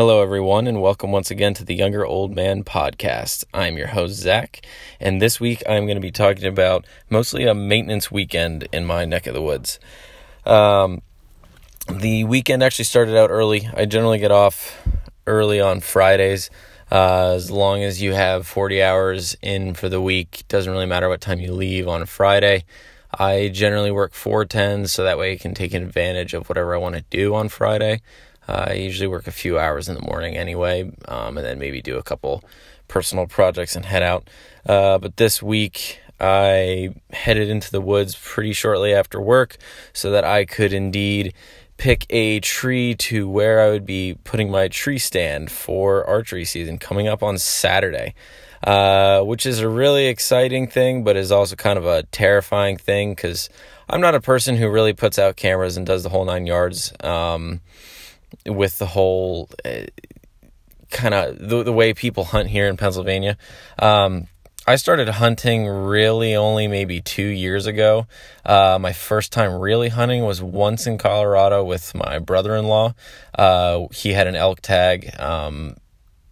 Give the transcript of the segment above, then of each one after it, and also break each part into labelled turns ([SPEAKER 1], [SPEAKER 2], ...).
[SPEAKER 1] Hello, everyone, and welcome once again to the Younger Old Man podcast. I'm your host, Zach, and this week I'm going to be talking about mostly a maintenance weekend in my neck of the woods. Um, the weekend actually started out early. I generally get off early on Fridays. Uh, as long as you have 40 hours in for the week, doesn't really matter what time you leave on Friday. I generally work 410s so that way I can take advantage of whatever I want to do on Friday. I usually work a few hours in the morning anyway, um, and then maybe do a couple personal projects and head out. Uh, but this week, I headed into the woods pretty shortly after work so that I could indeed pick a tree to where I would be putting my tree stand for archery season coming up on Saturday. Uh, which is a really exciting thing, but is also kind of a terrifying thing because I'm not a person who really puts out cameras and does the whole nine yards. Um, with the whole uh, kind of the, the way people hunt here in Pennsylvania. Um, I started hunting really only maybe two years ago. Uh, my first time really hunting was once in Colorado with my brother in law. Uh, he had an elk tag, um,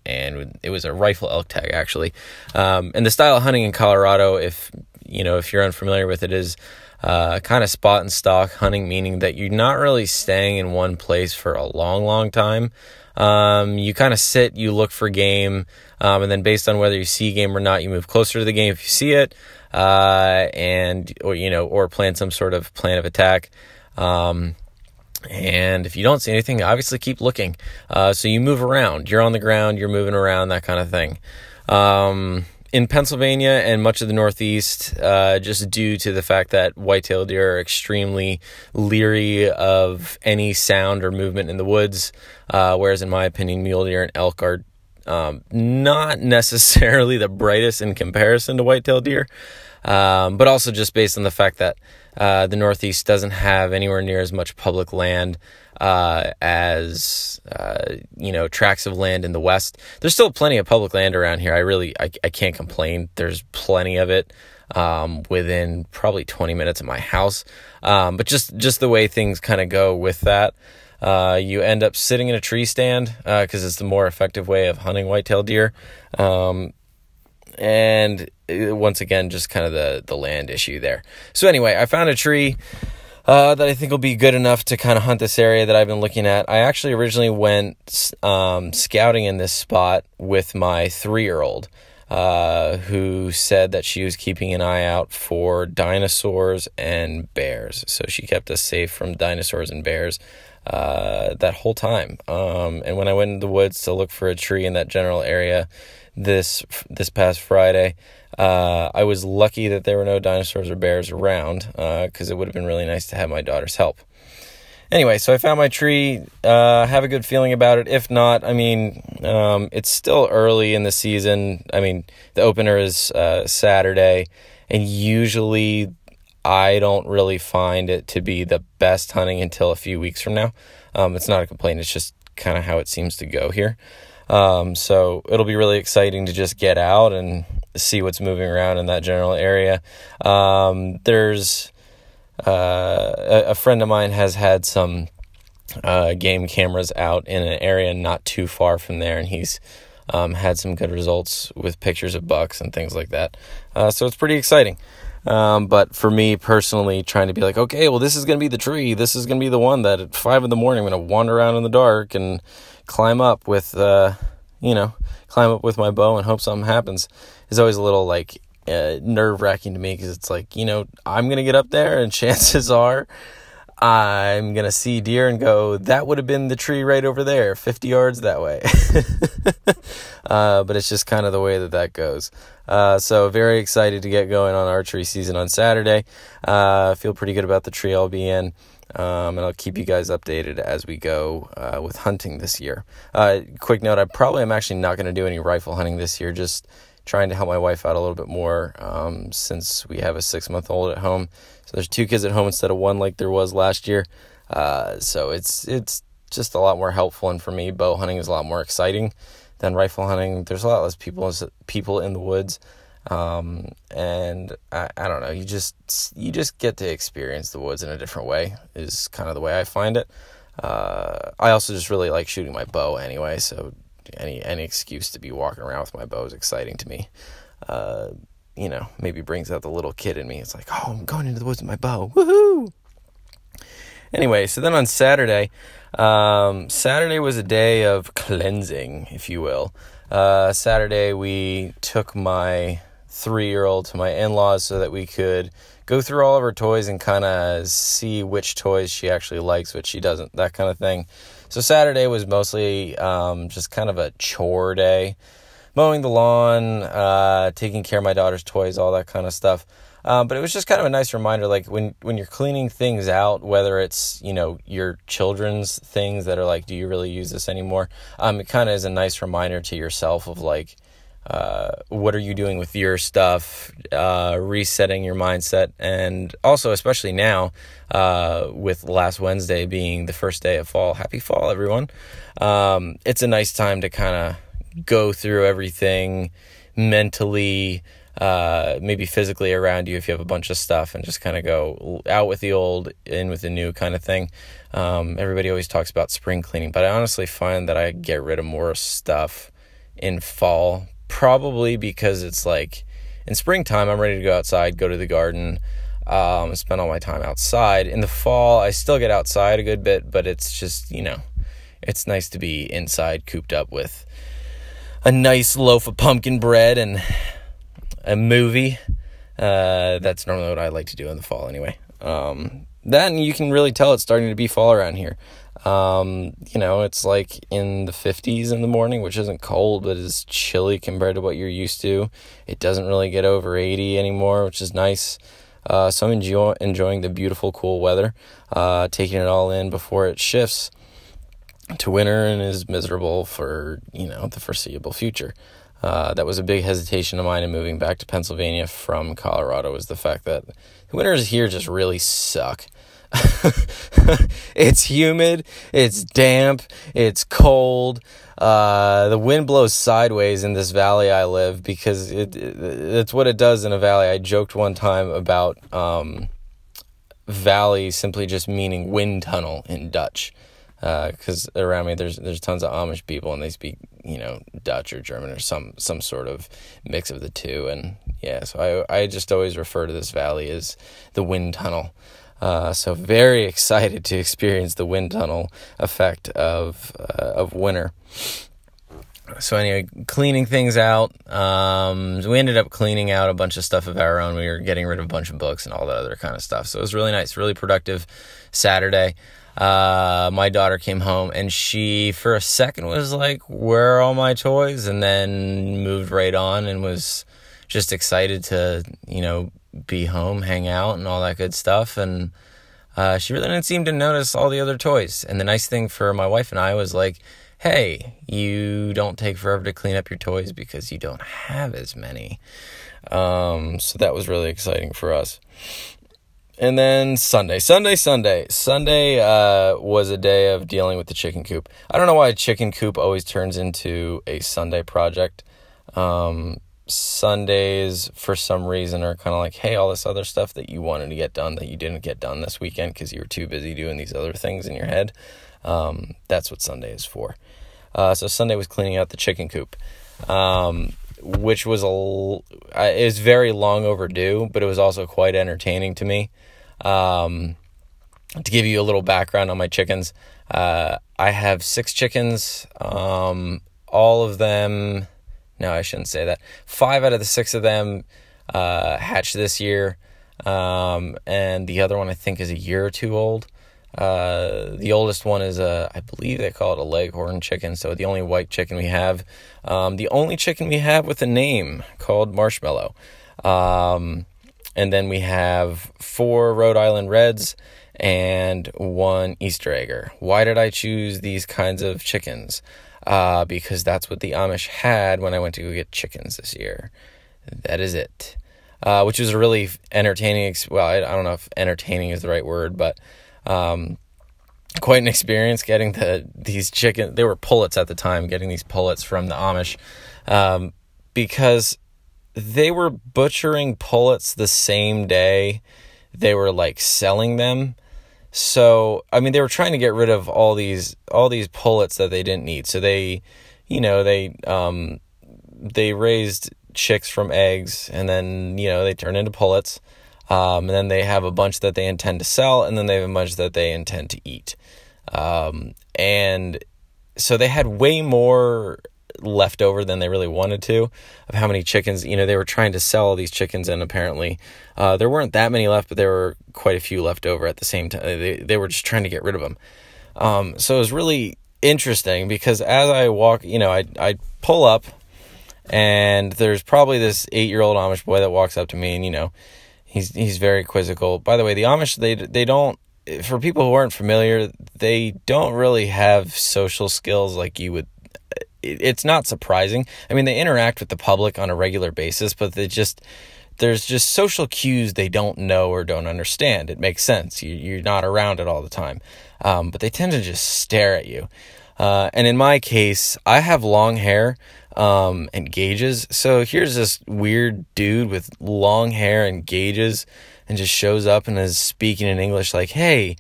[SPEAKER 1] and it was a rifle elk tag actually. Um, and the style of hunting in Colorado, if you know if you're unfamiliar with it, is uh, kind of spot and stock hunting, meaning that you're not really staying in one place for a long, long time. Um, you kind of sit, you look for game, um, and then based on whether you see game or not, you move closer to the game if you see it, uh, and or you know, or plan some sort of plan of attack. Um, and if you don't see anything, obviously keep looking. Uh, so you move around. You're on the ground. You're moving around. That kind of thing. In Pennsylvania and much of the Northeast, uh, just due to the fact that whitetail deer are extremely leery of any sound or movement in the woods, uh, whereas in my opinion, mule deer and elk are um, not necessarily the brightest in comparison to whitetail deer, um, but also just based on the fact that uh, the Northeast doesn't have anywhere near as much public land uh, as uh, you know tracts of land in the west. There's still plenty of public land around here. I really I, I can't complain. There's plenty of it um, within probably 20 minutes of my house. Um, but just just the way things kind of go with that. Uh, you end up sitting in a tree stand because uh, it's the more effective way of hunting whitetail deer. Um, and uh, once again, just kind of the the land issue there. So anyway, I found a tree uh, that I think will be good enough to kind of hunt this area that I've been looking at. I actually originally went um, scouting in this spot with my three year old, uh, who said that she was keeping an eye out for dinosaurs and bears. So she kept us safe from dinosaurs and bears. Uh, that whole time, um, and when I went in the woods to look for a tree in that general area this this past Friday, uh, I was lucky that there were no dinosaurs or bears around because uh, it would have been really nice to have my daughter's help. Anyway, so I found my tree. Uh, have a good feeling about it. If not, I mean, um, it's still early in the season. I mean, the opener is uh, Saturday, and usually I don't really find it to be the best hunting until a few weeks from now. Um, it's not a complaint. It's just kind of how it seems to go here. Um, so it'll be really exciting to just get out and see what's moving around in that general area. Um, there's uh, a, a, friend of mine has had some uh, game cameras out in an area not too far from there, and he's um, had some good results with pictures of bucks and things like that. Uh, so it's pretty exciting. Um, but for me personally, trying to be like, okay, well, this is going to be the tree. This is going to be the one that at five in the morning I'm going to wander around in the dark and climb up with, uh, you know, climb up with my bow and hope something happens is always a little like uh, nerve wracking to me because it's like, you know, I'm going to get up there and chances are I'm going to see deer and go, that would have been the tree right over there, 50 yards that way. uh, but it's just kind of the way that that goes. Uh, so very excited to get going on archery season on Saturday. Uh, feel pretty good about the tree I'll be in. Um, and I'll keep you guys updated as we go uh, with hunting this year. Uh, quick note: I probably am actually not going to do any rifle hunting this year. Just trying to help my wife out a little bit more um, since we have a six month old at home. So there's two kids at home instead of one like there was last year. Uh, so it's it's just a lot more helpful, and for me, bow hunting is a lot more exciting than rifle hunting. There's a lot less people people in the woods. Um, and I, I don't know, you just, you just get to experience the woods in a different way is kind of the way I find it. uh, I also just really like shooting my bow anyway, so any any excuse to be walking around with my bow is exciting to me. Uh, you know, maybe brings out the little kid in me. It's like, oh, I'm going into the woods with my bow. Woohoo! Anyway, so then on Saturday, um, Saturday was a day of cleansing, if you will. Uh, Saturday, we took my three year old to my in laws so that we could go through all of her toys and kind of see which toys she actually likes, which she doesn't, that kind of thing. So Saturday was mostly um, just kind of a chore day mowing the lawn, uh, taking care of my daughter's toys, all that kind of stuff. Um, but it was just kind of a nice reminder, like when when you're cleaning things out, whether it's you know your children's things that are like, do you really use this anymore? Um, it kind of is a nice reminder to yourself of like, uh, what are you doing with your stuff? Uh, resetting your mindset, and also especially now, uh, with last Wednesday being the first day of fall. Happy fall, everyone! Um, it's a nice time to kind of go through everything mentally, uh, maybe physically around you if you have a bunch of stuff and just kind of go out with the old, in with the new kind of thing. Um, everybody always talks about spring cleaning, but I honestly find that I get rid of more stuff in fall, probably because it's like in springtime, I'm ready to go outside, go to the garden. Um, spend all my time outside. In the fall, I still get outside a good bit, but it's just, you know, it's nice to be inside, cooped up with a nice loaf of pumpkin bread and a movie. Uh, that's normally what I like to do in the fall, anyway. Um, then you can really tell it's starting to be fall around here. Um, you know, it's like in the 50s in the morning, which isn't cold, but is chilly compared to what you're used to. It doesn't really get over 80 anymore, which is nice. Uh, so I'm enjoy- enjoying the beautiful, cool weather, uh, taking it all in before it shifts to winter and is miserable for you know the foreseeable future. Uh, that was a big hesitation of mine in moving back to Pennsylvania from Colorado was the fact that the winters here just really suck. it's humid, it's damp, it's cold. Uh, the wind blows sideways in this valley I live because it, it, it's what it does in a valley. I joked one time about um, valley simply just meaning wind tunnel in Dutch because uh, around me there's there's tons of Amish people and they speak you know Dutch or German or some some sort of mix of the two and yeah so I I just always refer to this valley as the wind tunnel. Uh, so very excited to experience the wind tunnel effect of uh, of winter. So anyway, cleaning things out. Um, we ended up cleaning out a bunch of stuff of our own. We were getting rid of a bunch of books and all that other kind of stuff. So it was really nice, really productive Saturday uh, my daughter came home and she, for a second, was like, Where are all my toys? And then moved right on and was just excited to, you know, be home, hang out, and all that good stuff. And uh, she really didn't seem to notice all the other toys. And the nice thing for my wife and I was like, Hey, you don't take forever to clean up your toys because you don't have as many. Um, so that was really exciting for us. And then Sunday, Sunday, Sunday. Sunday uh, was a day of dealing with the chicken coop. I don't know why a chicken coop always turns into a Sunday project. Um, Sundays, for some reason, are kind of like, hey, all this other stuff that you wanted to get done that you didn't get done this weekend because you were too busy doing these other things in your head. Um, that's what Sunday is for. Uh, so Sunday was cleaning out the chicken coop. Um, which was a it was very long overdue, but it was also quite entertaining to me. Um, to give you a little background on my chickens, uh, I have six chickens. Um, all of them, no, I shouldn't say that. Five out of the six of them uh, hatched this year, um, and the other one I think is a year or two old. Uh, the oldest one is a, I believe they call it a leghorn chicken. So the only white chicken we have, um, the only chicken we have with a name called Marshmallow. Um, and then we have four Rhode Island Reds and one Easter egger. Why did I choose these kinds of chickens? Uh, because that's what the Amish had when I went to go get chickens this year. That is it. Uh, which was a really entertaining. Well, I, I, don't know if entertaining is the right word, but um, quite an experience getting the these chicken. They were pullets at the time, getting these pullets from the Amish, um, because they were butchering pullets the same day they were like selling them. So I mean, they were trying to get rid of all these all these pullets that they didn't need. So they, you know, they um, they raised chicks from eggs, and then you know they turn into pullets. Um, and then they have a bunch that they intend to sell, and then they have a bunch that they intend to eat. Um, and so they had way more left over than they really wanted to of how many chickens you know they were trying to sell these chickens and apparently uh, there weren't that many left but there were quite a few left over at the same time they, they were just trying to get rid of them um, so it was really interesting because as i walk you know i, I pull up and there's probably this eight year old amish boy that walks up to me and you know he's he's very quizzical. By the way the amish they they don't for people who aren't familiar they don't really have social skills like you would it's not surprising. I mean, they interact with the public on a regular basis, but they just there's just social cues they don't know or don't understand. It makes sense. You, are not around it all the time, um, but they tend to just stare at you. Uh, and in my case, I have long hair um, and gauges. So here's this weird dude with long hair and gauges, and just shows up and is speaking in English like, "Hey,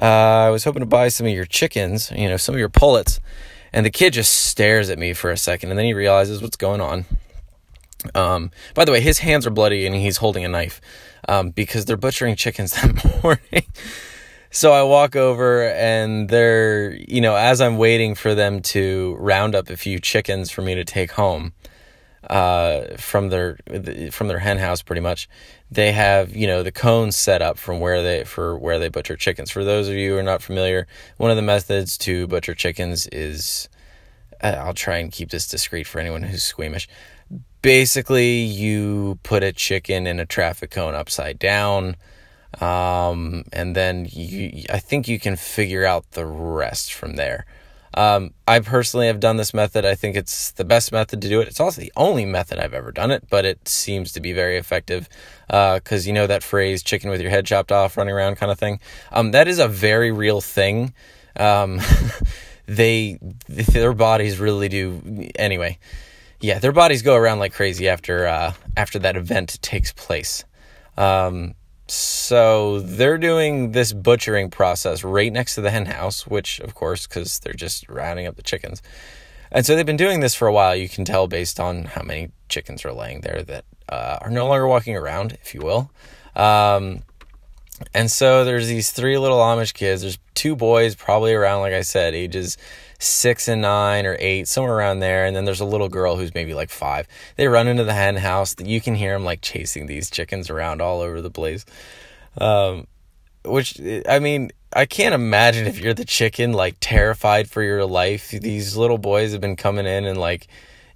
[SPEAKER 1] uh, I was hoping to buy some of your chickens. You know, some of your pullets." And the kid just stares at me for a second and then he realizes what's going on. Um, by the way, his hands are bloody and he's holding a knife um, because they're butchering chickens that morning. so I walk over and they're, you know, as I'm waiting for them to round up a few chickens for me to take home uh, from their from their hen house, pretty much, they have you know the cones set up from where they for where they butcher chickens. For those of you who are not familiar, one of the methods to butcher chickens is uh, I'll try and keep this discreet for anyone who's squeamish. Basically, you put a chicken in a traffic cone upside down, um, and then you I think you can figure out the rest from there. Um, I personally have done this method. I think it's the best method to do it. It's also the only method I've ever done it, but it seems to be very effective because uh, you know that phrase "chicken with your head chopped off, running around" kind of thing. Um, that is a very real thing. Um, they their bodies really do anyway. Yeah, their bodies go around like crazy after uh, after that event takes place. Um, so they're doing this butchering process right next to the hen house, which, of course, because they're just rounding up the chickens. And so they've been doing this for a while. You can tell based on how many chickens are laying there that uh, are no longer walking around, if you will. Um, and so there's these three little Amish kids. There's two boys, probably around, like I said, ages six and nine or eight, somewhere around there. And then there's a little girl who's maybe like five. They run into the hen house. You can hear them like chasing these chickens around all over the place. Um, which, I mean, I can't imagine if you're the chicken, like terrified for your life. These little boys have been coming in and like,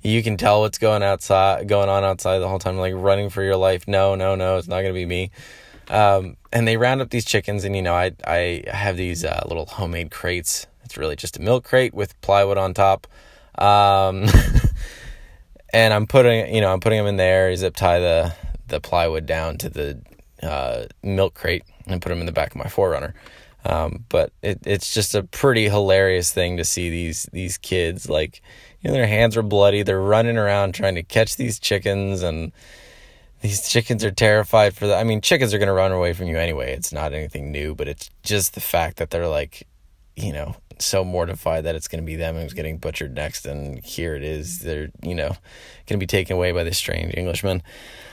[SPEAKER 1] you can tell what's going outside, going on outside the whole time, like running for your life. No, no, no, it's not to be me. Um, and they round up these chickens, and you know, I I have these uh, little homemade crates it's really just a milk crate with plywood on top. Um, and I'm putting, you know, I'm putting them in there, zip tie the, the plywood down to the uh, milk crate and put them in the back of my 4Runner. Um, but it, it's just a pretty hilarious thing to see these these kids like you know their hands are bloody they're running around trying to catch these chickens and these chickens are terrified for that. I mean chickens are going to run away from you anyway it's not anything new but it's just the fact that they're like you know so mortified that it's going to be them who's getting butchered next, and here it is. They're you know going to be taken away by this strange Englishman.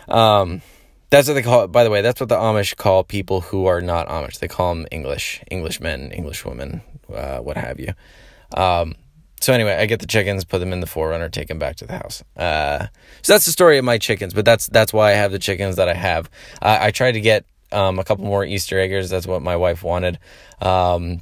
[SPEAKER 1] Um, that's what they call it. By the way, that's what the Amish call people who are not Amish. They call them English, Englishmen, Englishwomen, uh, what have you. Um, so anyway, I get the chickens, put them in the 4Runner, take them back to the house. Uh, so that's the story of my chickens, but that's that's why I have the chickens that I have. I tried to get um, a couple more Easter eggers. That's what my wife wanted. Um,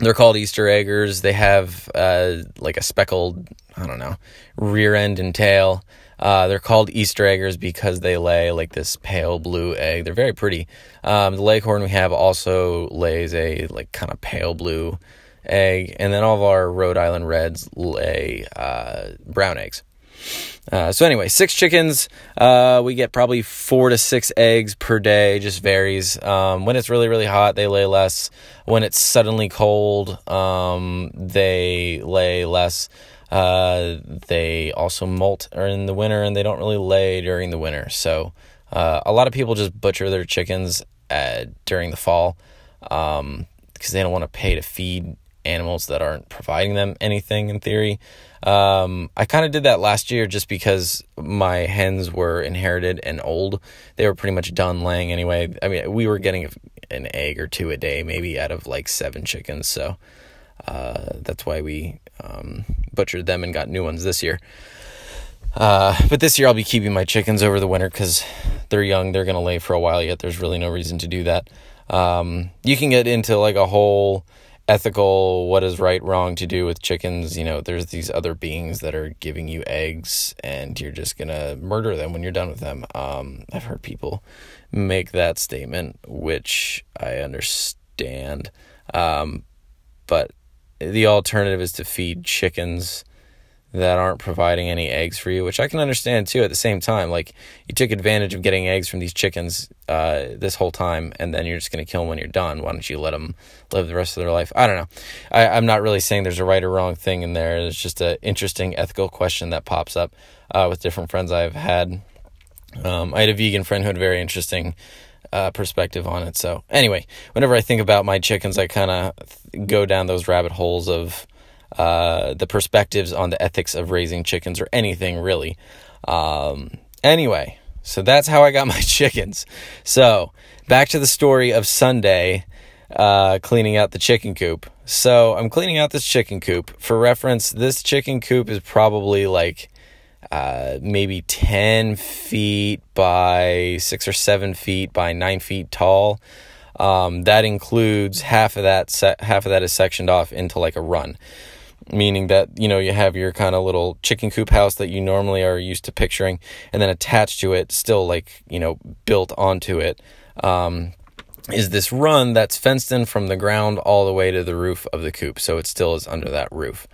[SPEAKER 1] they're called Easter eggers. They have uh, like a speckled, I don't know, rear end and tail. Uh, they're called Easter eggers because they lay like this pale blue egg. They're very pretty. Um, the leghorn we have also lays a like kind of pale blue egg, and then all of our Rhode Island reds lay uh, brown eggs. Uh, so anyway, six chickens. Uh, we get probably four to six eggs per day. Just varies. Um, when it's really really hot, they lay less. When it's suddenly cold, um, they lay less. Uh, they also molt in the winter, and they don't really lay during the winter. So uh, a lot of people just butcher their chickens uh, during the fall. Um, because they don't want to pay to feed animals that aren't providing them anything in theory. Um, I kind of did that last year just because my hens were inherited and old. They were pretty much done laying anyway. I mean, we were getting an egg or two a day, maybe out of like seven chickens. So uh, that's why we um, butchered them and got new ones this year. Uh, but this year I'll be keeping my chickens over the winter because they're young. They're going to lay for a while yet. There's really no reason to do that. Um, you can get into like a whole ethical what is right wrong to do with chickens you know there's these other beings that are giving you eggs and you're just gonna murder them when you're done with them. Um, i've heard people make that statement which i understand. Um, but the alternative is to feed chickens that aren't providing any eggs for you, which I can understand too. At the same time, like you took advantage of getting eggs from these chickens uh, this whole time, and then you're just going to kill them when you're done. Why don't you let them live the rest of their life? I don't know. I, I'm not really saying there's a right or wrong thing in there. It's just an interesting ethical question that pops up uh, with different friends I've had. Um, I had a vegan friend who had a very interesting uh, perspective on it. So anyway, whenever I think about my chickens, I kind of go down those rabbit holes of uh, the perspectives on the ethics of raising chickens or anything really. Um, anyway, so that's how I got my chickens. So back to the story of Sunday uh, cleaning out the chicken coop. So I'm cleaning out this chicken coop. For reference, this chicken coop is probably like uh, maybe 10 feet by six or seven feet by nine feet tall. Um, that includes half of that set, half of that is sectioned off into like a run meaning that you know you have your kind of little chicken coop house that you normally are used to picturing and then attached to it still like you know built onto it um, is this run that's fenced in from the ground all the way to the roof of the coop. So it still is under that roof.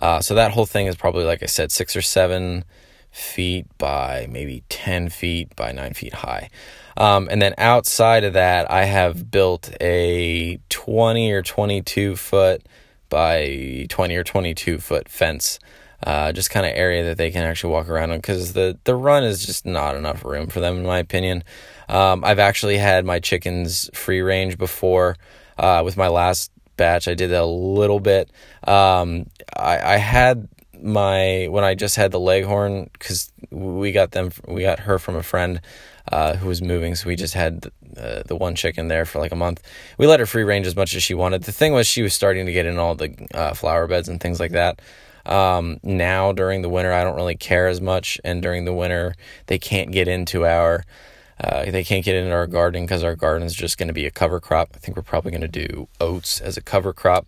[SPEAKER 1] Uh, so that whole thing is probably like i said six or seven feet by maybe 10 feet by 9 feet high. Um, and then outside of that i have built a 20 or 22 foot by 20 or 22 foot fence. Uh, just kind of area that they can actually walk around on because the, the run is just not enough room for them, in my opinion. Um, I've actually had my chickens free range before uh, with my last batch. I did that a little bit. Um, I, I had my when I just had the leghorn because we got them we got her from a friend uh, who was moving, so we just had uh, the one chicken there for like a month. We let her free range as much as she wanted. The thing was, she was starting to get in all the uh, flower beds and things like that. Um, now during the winter, I don't really care as much, and during the winter, they can't get into our. Uh, they can't get into our garden because our garden is just going to be a cover crop. I think we're probably going to do oats as a cover crop,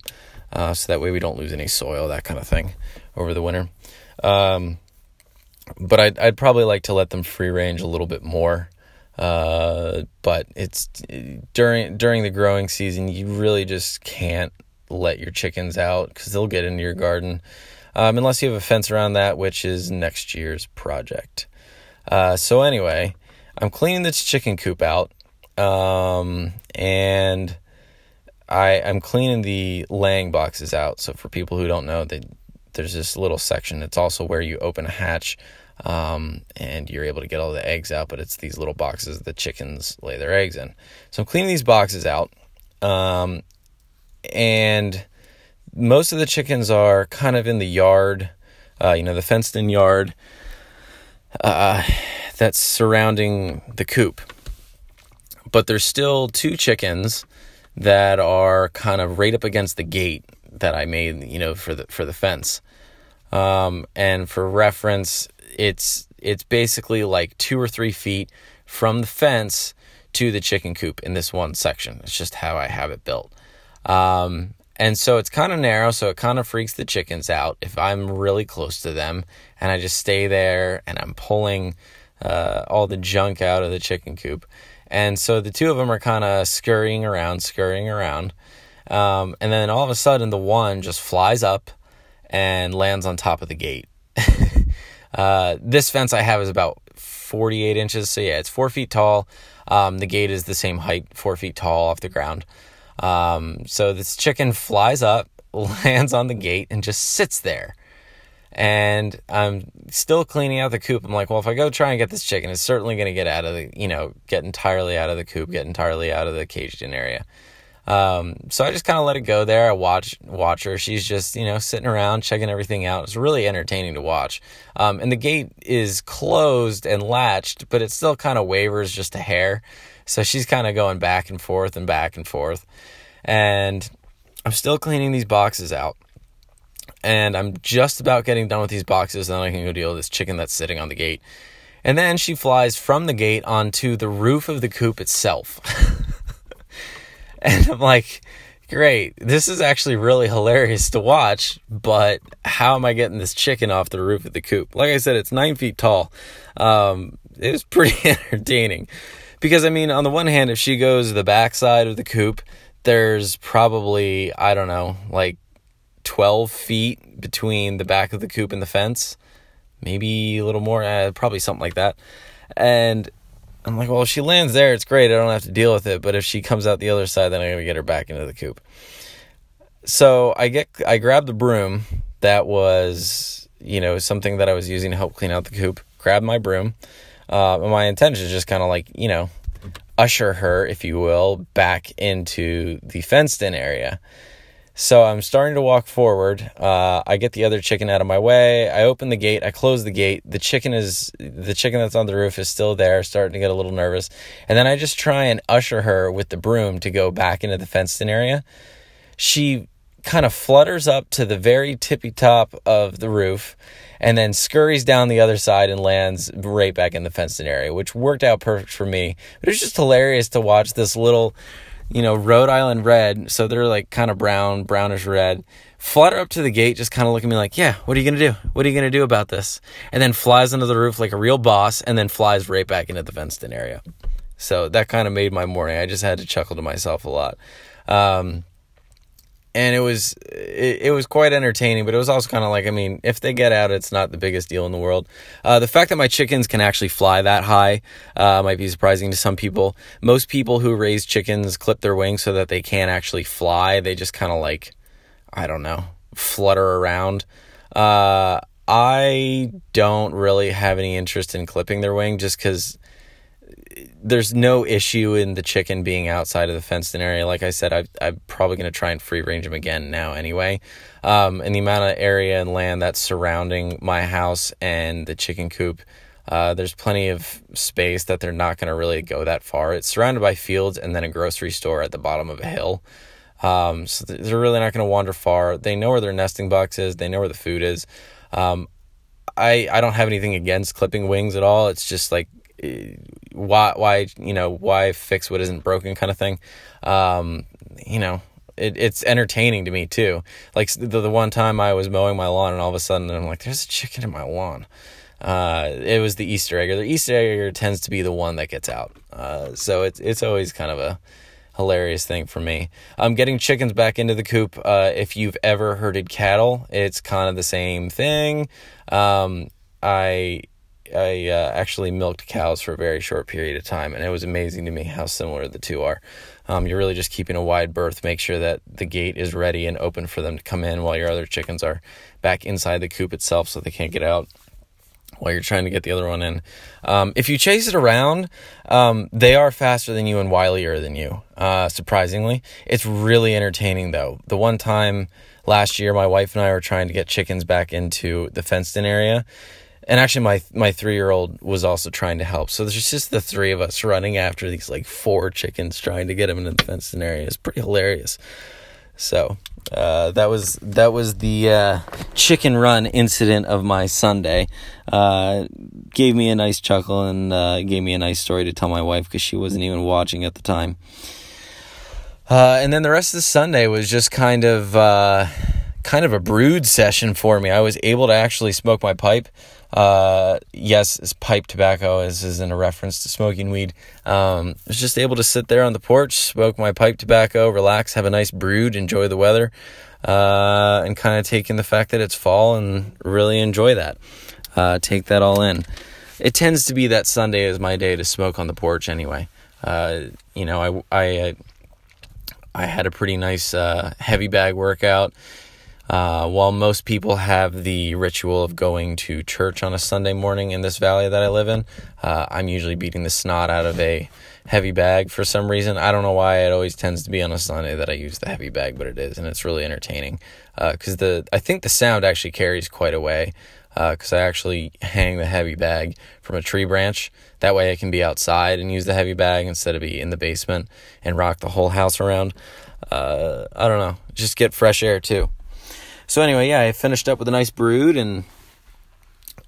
[SPEAKER 1] uh, so that way we don't lose any soil, that kind of thing, over the winter. Um, but I'd, I'd probably like to let them free range a little bit more. Uh, but it's during during the growing season, you really just can't let your chickens out because they'll get into your garden, um, unless you have a fence around that, which is next year's project. Uh, so anyway, I'm cleaning this chicken coop out, um, and I I'm cleaning the laying boxes out. So for people who don't know, they, there's this little section. It's also where you open a hatch um, and you're able to get all the eggs out. But it's these little boxes the chickens lay their eggs in. So I'm cleaning these boxes out, um, and most of the chickens are kind of in the yard, uh, you know, the fenced-in yard uh, that's surrounding the coop. But there's still two chickens that are kind of right up against the gate that I made, you know, for the for the fence. Um, and for reference, it's it's basically like two or three feet from the fence to the chicken coop in this one section. It's just how I have it built. Um, and so it's kind of narrow, so it kind of freaks the chickens out if I'm really close to them and I just stay there and I'm pulling uh, all the junk out of the chicken coop. And so the two of them are kind of scurrying around, scurrying around. Um, and then all of a sudden, the one just flies up and lands on top of the gate. Uh, this fence I have is about 48 inches. So yeah, it's four feet tall. Um, the gate is the same height, four feet tall off the ground. Um, so this chicken flies up, lands on the gate, and just sits there. And I'm still cleaning out the coop. I'm like, well, if I go try and get this chicken, it's certainly going to get out of the, you know, get entirely out of the coop, get entirely out of the caged in area. Um, so I just kind of let it go there. I watch watch her. She's just you know sitting around checking everything out. It's really entertaining to watch. Um, and the gate is closed and latched, but it still kind of wavers just a hair. So she's kind of going back and forth and back and forth. And I'm still cleaning these boxes out. And I'm just about getting done with these boxes, and then I can go deal with this chicken that's sitting on the gate. And then she flies from the gate onto the roof of the coop itself. and I'm like, great, this is actually really hilarious to watch, but how am I getting this chicken off the roof of the coop? Like I said, it's nine feet tall. Um, it was pretty entertaining. Because, I mean, on the one hand, if she goes the backside of the coop, there's probably, I don't know, like 12 feet between the back of the coop and the fence maybe a little more, uh, probably something like that. And I'm like, well, if she lands there, it's great. I don't have to deal with it. But if she comes out the other side, then I'm gonna get her back into the coop. So I get, I grab the broom that was, you know, something that I was using to help clean out the coop. Grab my broom. Uh, and my intention is just kind of like, you know, usher her, if you will, back into the fenced in area. So I'm starting to walk forward. Uh, I get the other chicken out of my way. I open the gate. I close the gate. The chicken is the chicken that's on the roof is still there, starting to get a little nervous. And then I just try and usher her with the broom to go back into the fenced in area. She kind of flutters up to the very tippy top of the roof and then scurries down the other side and lands right back in the fenced in area, which worked out perfect for me. But it was just hilarious to watch this little you know, Rhode Island red, so they're like kind of brown, brownish red. Flutter up to the gate, just kind of look at me like, yeah, what are you gonna do? What are you gonna do about this? And then flies under the roof like a real boss, and then flies right back into the fenced in area. So that kind of made my morning. I just had to chuckle to myself a lot. Um, and it was it, it, was quite entertaining but it was also kind of like i mean if they get out it's not the biggest deal in the world. Uh, the fact that my chickens can actually fly that high uh, might be surprising to some people. Most people who raise chickens clip their wings so that they can't actually fly. They just kind of like i don't know flutter around. Uh, i don't really have any interest in clipping their wing just because there's no issue in the chicken being outside of the fenced in area. Like I said, I, I'm probably going to try and free range them again now anyway. Um, and the amount of area and land that's surrounding my house and the chicken coop, uh, there's plenty of space that they're not going to really go that far. It's surrounded by fields and then a grocery store at the bottom of a hill. Um, so they're really not going to wander far. They know where their nesting box is. They know where the food is. Um, I I don't have anything against clipping wings at all. It's just like why why you know why fix what isn't broken kind of thing. Um, you know it, it's entertaining to me too. Like the, the one time i was mowing my lawn and all of a sudden i'm like there's a chicken in my lawn. Uh, it was the easter egg. The easter egg tends to be the one that gets out. Uh, so it's it's always kind of a hilarious thing for me. I'm um, getting chickens back into the coop uh, if you've ever herded cattle it's kind of the same thing. Um, i I uh, actually milked cows for a very short period of time, and it was amazing to me how similar the two are. Um, you're really just keeping a wide berth, make sure that the gate is ready and open for them to come in while your other chickens are back inside the coop itself so they can't get out while you're trying to get the other one in. Um, if you chase it around, um, they are faster than you and wilier than you, uh, surprisingly. It's really entertaining, though. The one time last year, my wife and I were trying to get chickens back into the fenced in area and actually my my three year old was also trying to help. So there's just the three of us running after these like four chickens trying to get them into the fenced area. It's pretty hilarious. So uh, that was that was the uh, chicken run incident of my Sunday. Uh, gave me a nice chuckle and uh, gave me a nice story to tell my wife because she wasn't even watching at the time. Uh, and then the rest of the Sunday was just kind of uh, kind of a brood session for me. I was able to actually smoke my pipe. Uh, yes, it's pipe tobacco, as is in a reference to smoking weed. Um, I was just able to sit there on the porch, smoke my pipe tobacco, relax, have a nice brood, enjoy the weather, uh, and kind of take in the fact that it's fall and really enjoy that. Uh, take that all in. It tends to be that Sunday is my day to smoke on the porch anyway. Uh, you know, I, I, I had a pretty nice uh, heavy bag workout Uh, while most people have the ritual of going to church on a Sunday morning in this valley that I live in, uh, I'm usually beating the snot out of a heavy bag for some reason. I don't know why it always tends to be on a Sunday that I use the heavy bag, but it is, and it's really entertaining because uh, the I think the sound actually carries quite a way because uh, I actually hang the heavy bag from a tree branch. That way I can be outside and use the heavy bag instead of be in the basement and rock the whole house around. Uh, I don't know, just get fresh air too. So anyway, yeah, I finished up with a nice brood and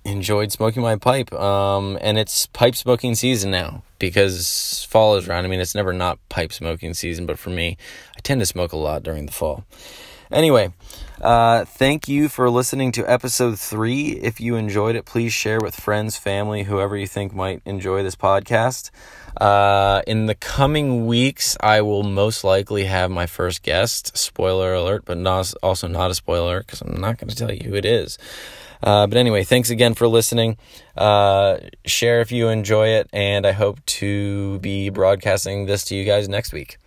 [SPEAKER 1] enjoyed smoking my pipe. Um, and it's pipe smoking season now because fall is around. I mean, it's never not pipe smoking season, but for me, I tend to smoke a lot during the fall. Anyway, uh, thank you for listening to episode three. If you enjoyed it, please share with friends, family, whoever you think might enjoy this podcast. Uh, in the coming weeks, I will most likely have my first guest. Spoiler alert, but not, also not a spoiler because I'm not going to tell you who it is. Uh, but anyway, thanks again for listening. Uh, share if you enjoy it, and I hope to be broadcasting this to you guys next week.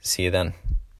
[SPEAKER 1] See you then.